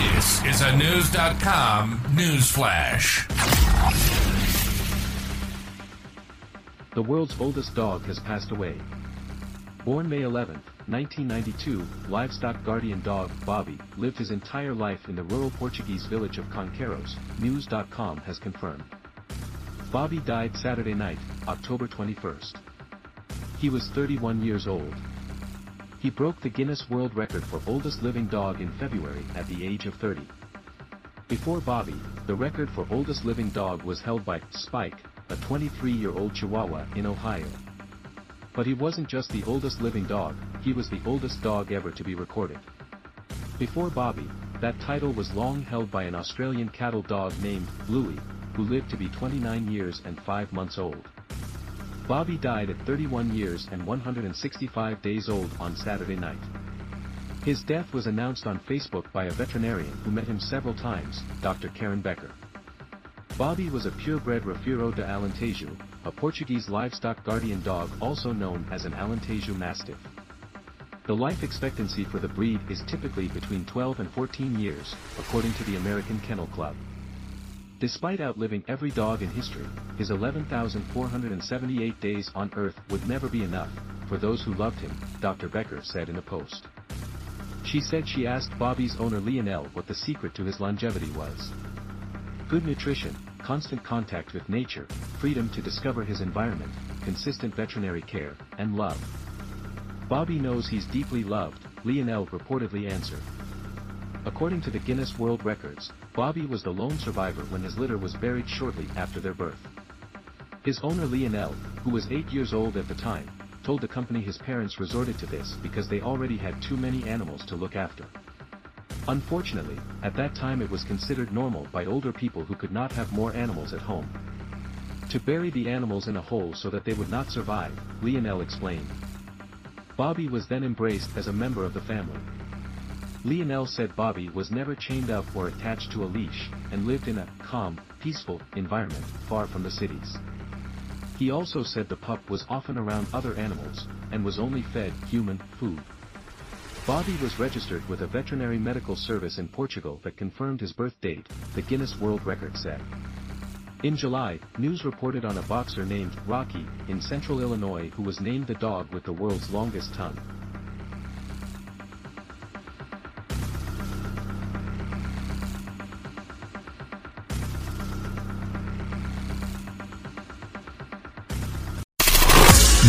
This is a Knewz.com news flash. The world's oldest dog has passed away. Born May 11, 1992, livestock guardian dog Bobi lived his entire life in the rural Portuguese village of Conqueiros, Knewz.com has confirmed. Bobi died Saturday night, October 21st. He was 31 years old. He broke the Guinness World Record for oldest living dog in February at the age of 30. Before Bobi, the record for oldest living dog was held by Spike, a 23-year-old Chihuahua in Ohio. But he wasn't just the oldest living dog, he was the oldest dog ever to be recorded. Before Bobi, that title was long held by an Australian cattle dog named Bluey, who lived to be 29 years and 5 months old. Bobi died at 31 years and 165 days old on Saturday night. His death was announced on Facebook by a veterinarian who met him several times, Dr. Karen Becker. Bobi was a purebred Rafeiro de Alentejo, a Portuguese livestock guardian dog also known as an Alentejo Mastiff. The life expectancy for the breed is typically between 12 and 14 years, according to the American Kennel Club. Despite outliving every dog in history, his 11,478 days on Earth would never be enough, for those who loved him, Dr. Becker said in a post. She said she asked Bobi's owner Lionel what the secret to his longevity was. Good nutrition, constant contact with nature, freedom to discover his environment, consistent veterinary care, and love. Bobi knows he's deeply loved, Lionel reportedly answered. According to the Guinness World Records, Bobi was the lone survivor when his litter was buried shortly after their birth. His owner Lionel, who was 8 years old at the time, told the company his parents resorted to this because they already had too many animals to look after. Unfortunately, at that time it was considered normal by older people who could not have more animals at home. To bury the animals in a hole so that they would not survive, Lionel explained. Bobi was then embraced as a member of the family. Lionel said Bobi was never chained up or attached to a leash, and lived in a calm, peaceful environment, far from the cities. He also said the pup was often around other animals, and was only fed human food. Bobi was registered with a veterinary medical service in Portugal that confirmed his birth date, the Guinness World Record said. In July, news reported on a boxer named Rocky in central Illinois who was named the dog with the world's longest tongue.